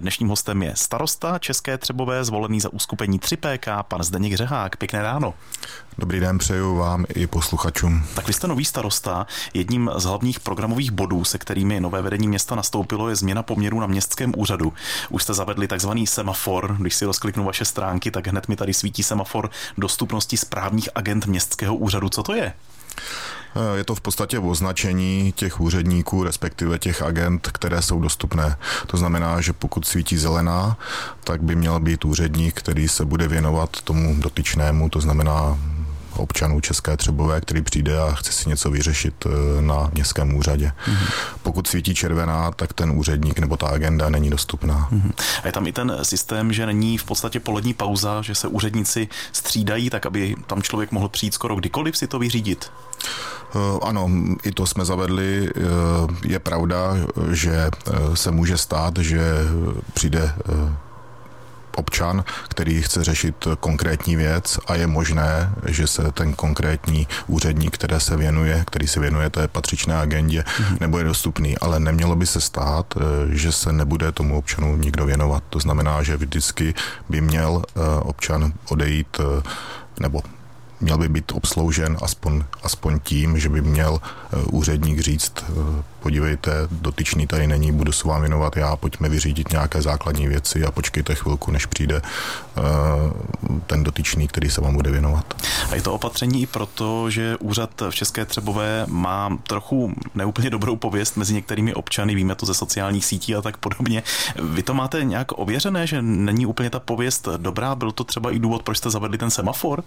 Dnešním hostem je starosta České Třebové, zvolený za uskupení 3PK, pan Zdeněk Řehák. Pěkné ráno. Dobrý den, přeju vám i posluchačům. Tak vy jste nový starosta. Jedním z hlavních programových bodů, se kterými nové vedení města nastoupilo, je změna poměru na městském úřadu. Už jste zavedli takzvaný semafor. Když si rozkliknu vaše stránky, tak hned mi tady svítí semafor dostupnosti správních agent městského úřadu. Co to je? Je to v podstatě označení těch úředníků, respektive těch agent, které jsou dostupné. To znamená, že pokud svítí zelená, tak by měl být úředník, který se bude věnovat tomu dotyčnému, to znamená občanů České Třebové, který přijde a chce si něco vyřešit eh, na městském úřadě. Mm-hmm. Pokud svítí červená, tak ten úředník nebo ta agenda není dostupná. Mm-hmm. A je tam i ten systém, že není v podstatě polední pauza, že se úředníci střídají, tak aby tam člověk mohl přijít skoro kdykoliv si to vyřídit? Eh, ano, i to jsme zavedli. Eh, je pravda, že se může stát, že přijde občan, který chce řešit konkrétní věc a je možné, že se ten konkrétní úředník, které se věnuje, který se věnuje té patřičné agendě, mm-hmm. nebude dostupný, ale nemělo by se stát, eh, že se nebude tomu občanu nikdo věnovat. To znamená, že vždycky by měl eh, občan odejít eh, nebo měl by být obsloužen aspoň, aspoň tím, že by měl eh, úředník říct, eh, podívejte, dotyčný tady není, budu se vám věnovat já, pojďme vyřídit nějaké základní věci a počkejte chvilku, než přijde eh, ten dotyčný, který se vám bude věnovat. A je to opatření i proto, že úřad v České Třebové má trochu neúplně dobrou pověst mezi některými občany, víme to ze sociálních sítí a tak podobně. Vy to máte nějak ověřené, že není úplně ta pověst dobrá? Byl to třeba i důvod, proč jste zavedli ten semafor?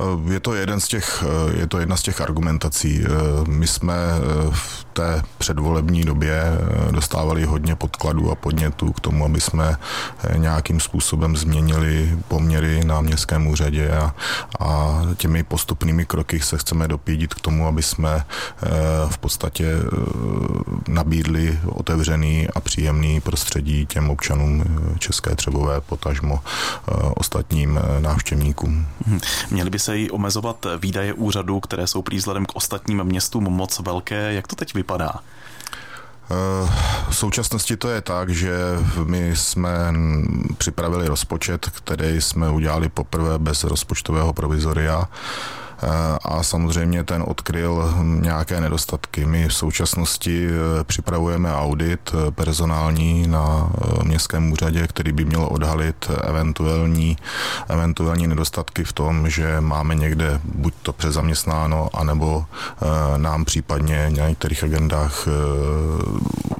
Eh, je to, jeden z těch, eh, je to jedna z těch argumentací. Eh, my jsme té předvolební době dostávali hodně podkladů a podnětů k tomu, aby jsme nějakým způsobem změnili poměry na městském úřadě a, a těmi postupnými kroky se chceme dopídit k tomu, aby jsme v podstatě nabídli otevřený a příjemný prostředí těm občanům České Třebové, potažmo ostatním návštěvníkům. Mhm. Měli by musí omezovat výdaje úřadu, které jsou prý vzhledem k ostatním městům moc velké. Jak to teď vypadá? Eh, v současnosti to je tak, že my jsme připravili rozpočet, který jsme udělali poprvé bez rozpočtového provizoria a samozřejmě ten odkryl nějaké nedostatky. My v současnosti eh, připravujeme audit eh, personální na městském úřadě, který by měl odhalit eventuální, eventuální nedostatky v tom, že máme někde buď to přezaměstnáno, anebo nám případně na některých agendách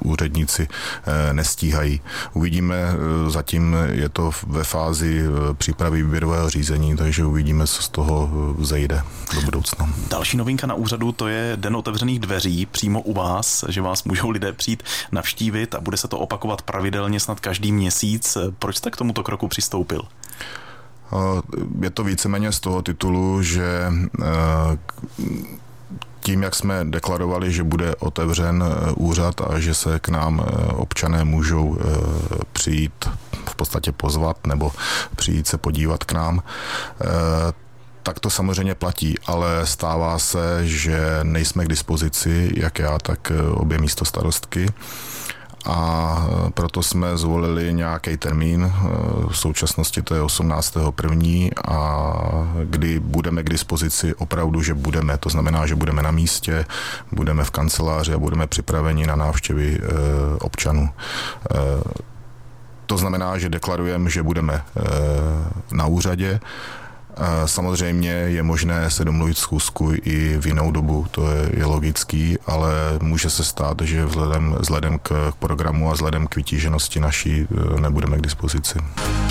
úředníci nestíhají. Uvidíme, zatím je to ve fázi přípravy výběrového řízení, takže uvidíme, co z toho zejde do budoucna. Další novinka na úřadu to je Den otevřených dveří přímo u vás, že vás můžou lidé přijít navštívit a bude se to opakovat pravidelně snad každý měsíc. Proč jste k tomuto kroku přistoupil? Je to víceméně z toho titulu, že tím, jak jsme deklarovali, že bude otevřen úřad a že se k nám občané můžou přijít v podstatě pozvat nebo přijít se podívat k nám, tak to samozřejmě platí, ale stává se, že nejsme k dispozici, jak já, tak eh, obě místo starostky a eh, proto jsme zvolili nějaký termín, eh, v současnosti to je 18.1. a kdy budeme k dispozici opravdu, že budeme, to znamená, že budeme na místě, budeme v kanceláři a budeme připraveni na návštěvy občanů. To znamená, že deklarujeme, že budeme na úřadě, Samozřejmě je možné se domluvit schůzku i v jinou dobu, to je, je logický, ale může se stát, že vzhledem, vzhledem k programu a vzhledem k vytíženosti naší e, nebudeme k dispozici.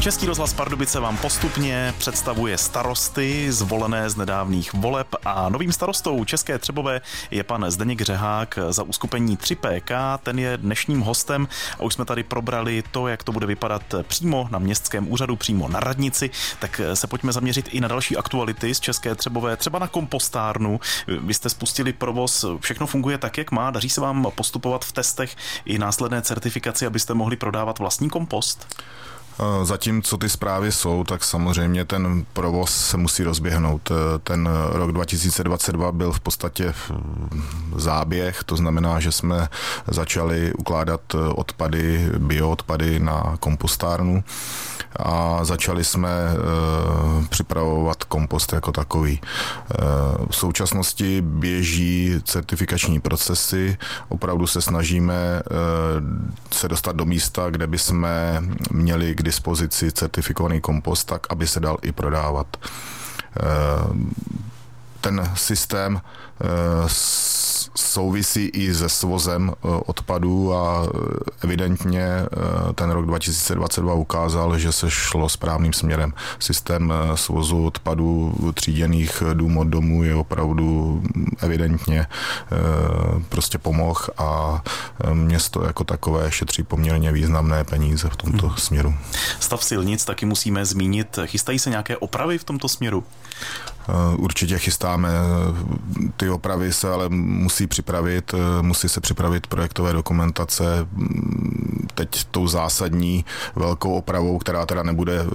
Český rozhlas Pardubice vám postupně představuje starosty zvolené z nedávných voleb a novým starostou České Třebové je pan Zdeněk Řehák za uskupení 3PK. Ten je dnešním hostem a už jsme tady probrali to, jak to bude vypadat přímo na městském úřadu, přímo na radnici. Tak se pojďme zaměřit i na další aktuality z České Třebové, třeba na kompostárnu. Vy jste spustili provoz, všechno funguje tak, jak má. Daří se vám postupovat v testech i následné certifikaci, abyste mohli prodávat vlastní kompost? Zatím, co ty zprávy jsou, tak samozřejmě ten provoz se musí rozběhnout. Ten rok 2022 byl v podstatě záběh, to znamená, že jsme začali ukládat odpady, bioodpady na kompostárnu a začali jsme uh, připravovat kompost jako takový. Uh, v současnosti běží certifikační procesy, opravdu se snažíme uh, se dostat do místa, kde by jsme měli k dispozici certifikovaný kompost, tak aby se dal i prodávat. Ten systém souvisí i se svozem e, odpadů a e, evidentně e, ten rok 2022 ukázal, že se šlo správným směrem. Systém svozu odpadů tříděných dům od domu je opravdu evidentně prostě pomohl a město jako takové šetří poměrně významné peníze v tomto hmm. směru. Stav silnic taky musíme zmínit. Chystají se nějaké opravy v tomto směru? Eh, určitě chystáme. Eh, ty opravy se ale musí připravit, eh, musí se připravit projektové dokumentace. Mm, teď tou zásadní velkou opravou, která teda nebude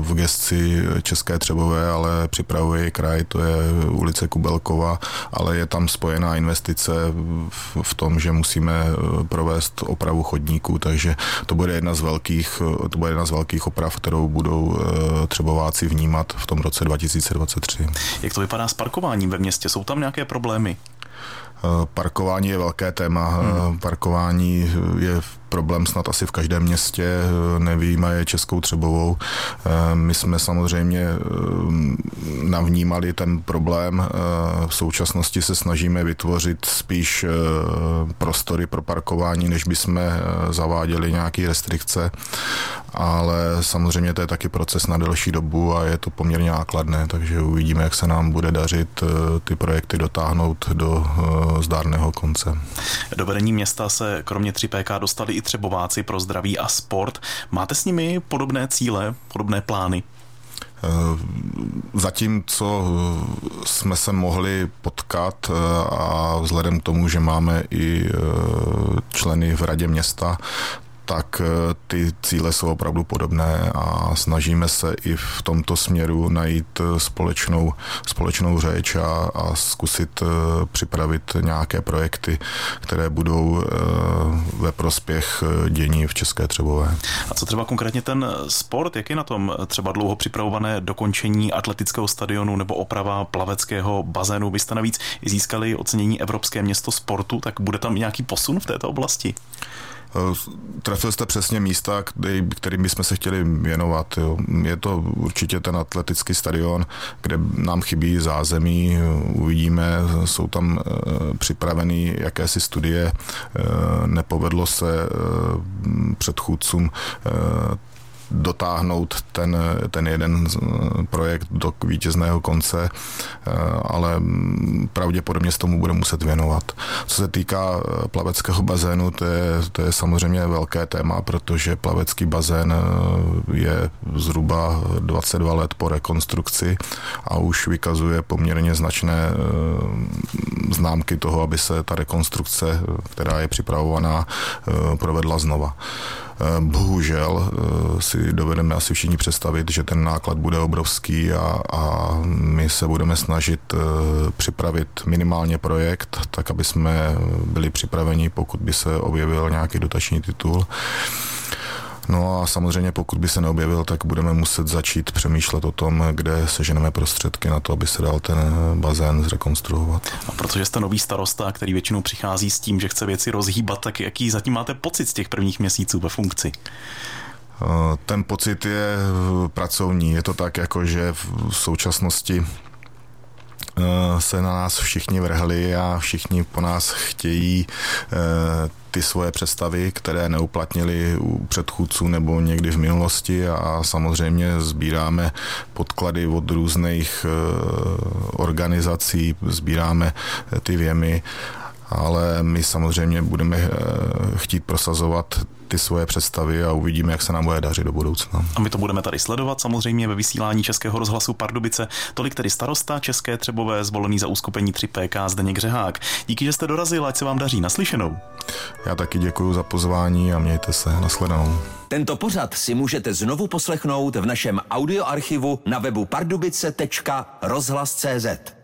v gesci České Třebové, ale připravuje kraj, to je ulice Kubelkova, ale je tam spojená investice v tom, že musíme provést opravu chodníků, takže to bude jedna z velkých, to bude jedna z velkých oprav, kterou budou třebováci vnímat v tom roce 2020. 2023. Jak to vypadá s parkováním ve městě? Jsou tam nějaké problémy? Eh, parkování je velké téma. Hmm. Parkování je problém snad asi v každém městě, eh, nevýjímaje Českou Třebovou. My jsme samozřejmě navnímali ten problém. V současnosti se snažíme vytvořit spíš prostory pro parkování, než bychom zaváděli nějaké restrikce, ale samozřejmě to je taky proces na delší dobu a je to poměrně nákladné, takže uvidíme, jak se nám bude dařit ty projekty dotáhnout do zdárného konce. Do vedení města se kromě 3PK dostali i třebováci pro zdraví a sport. Máte s nimi podobné cíle, podobné plány? Eh, zatím, co jsme se mohli potkat eh, a vzhledem k tomu, že máme i eh, členy v radě města, tak eh, ty cíle jsou opravdu podobné a snažíme se i v tomto směru najít eh, společnou, společnou řeč a, a zkusit eh, připravit nějaké projekty, které budou ve prospěch dění v České Třebové. A co třeba konkrétně ten sport, jak je na tom třeba dlouho připravované dokončení atletického stadionu nebo oprava plaveckého bazénu? Byste navíc získali ocenění Evropské město sportu, tak bude tam nějaký posun v této oblasti? Eh, trefil jste přesně místa, který, kterým bychom se chtěli věnovat. Jo. Je to určitě ten atletický stadion, kde nám chybí zázemí, uvidíme, jsou tam eh, připraveny jakési studie, eh, nepovedlo se předchůdcům dotáhnout ten, ten jeden projekt do vítězného konce, eh, ale pravděpodobně se tomu bude muset věnovat. Co se týká eh, plaveckého bazénu, to je, to je samozřejmě velké téma, protože plavecký bazén eh, je zhruba 22 let po rekonstrukci a už vykazuje poměrně značné známky toho, aby se ta rekonstrukce, která je připravovaná, provedla znova. Eh, bohužel eh, si dovedeme asi všichni představit, že ten náklad bude obrovský a, a my se budeme snažit eh, připravit minimálně projekt, tak aby jsme byli připraveni, pokud by se objevil nějaký dotační titul. No a samozřejmě pokud by se neobjevil, tak budeme muset začít přemýšlet o tom, kde seženeme prostředky na to, aby se dal ten bazén zrekonstruovat. A protože jste nový starosta, který většinou přichází s tím, že chce věci rozhýbat, tak jaký zatím máte pocit z těch prvních měsíců ve funkci? Eh, ten pocit je pracovní. Je to tak, jako že v současnosti eh, se na nás všichni vrhli a všichni po nás chtějí eh, ty svoje představy, které neuplatnili u předchůdců nebo někdy v minulosti. A samozřejmě sbíráme podklady od různých eh, organizací, sbíráme ty věmy ale my samozřejmě budeme eh, chtít prosazovat ty svoje představy a uvidíme, jak se nám bude dařit do budoucna. A my to budeme tady sledovat samozřejmě ve vysílání Českého rozhlasu Pardubice. Tolik tedy starosta České Třebové zvolený za uskupení 3PK Zdeněk Řehák. Díky, že jste dorazil, ať se vám daří. Naslyšenou. Já taky děkuji za pozvání a mějte se. Nasledanou. Tento pořad si můžete znovu poslechnout v našem audioarchivu na webu pardubice.rozhlas.cz.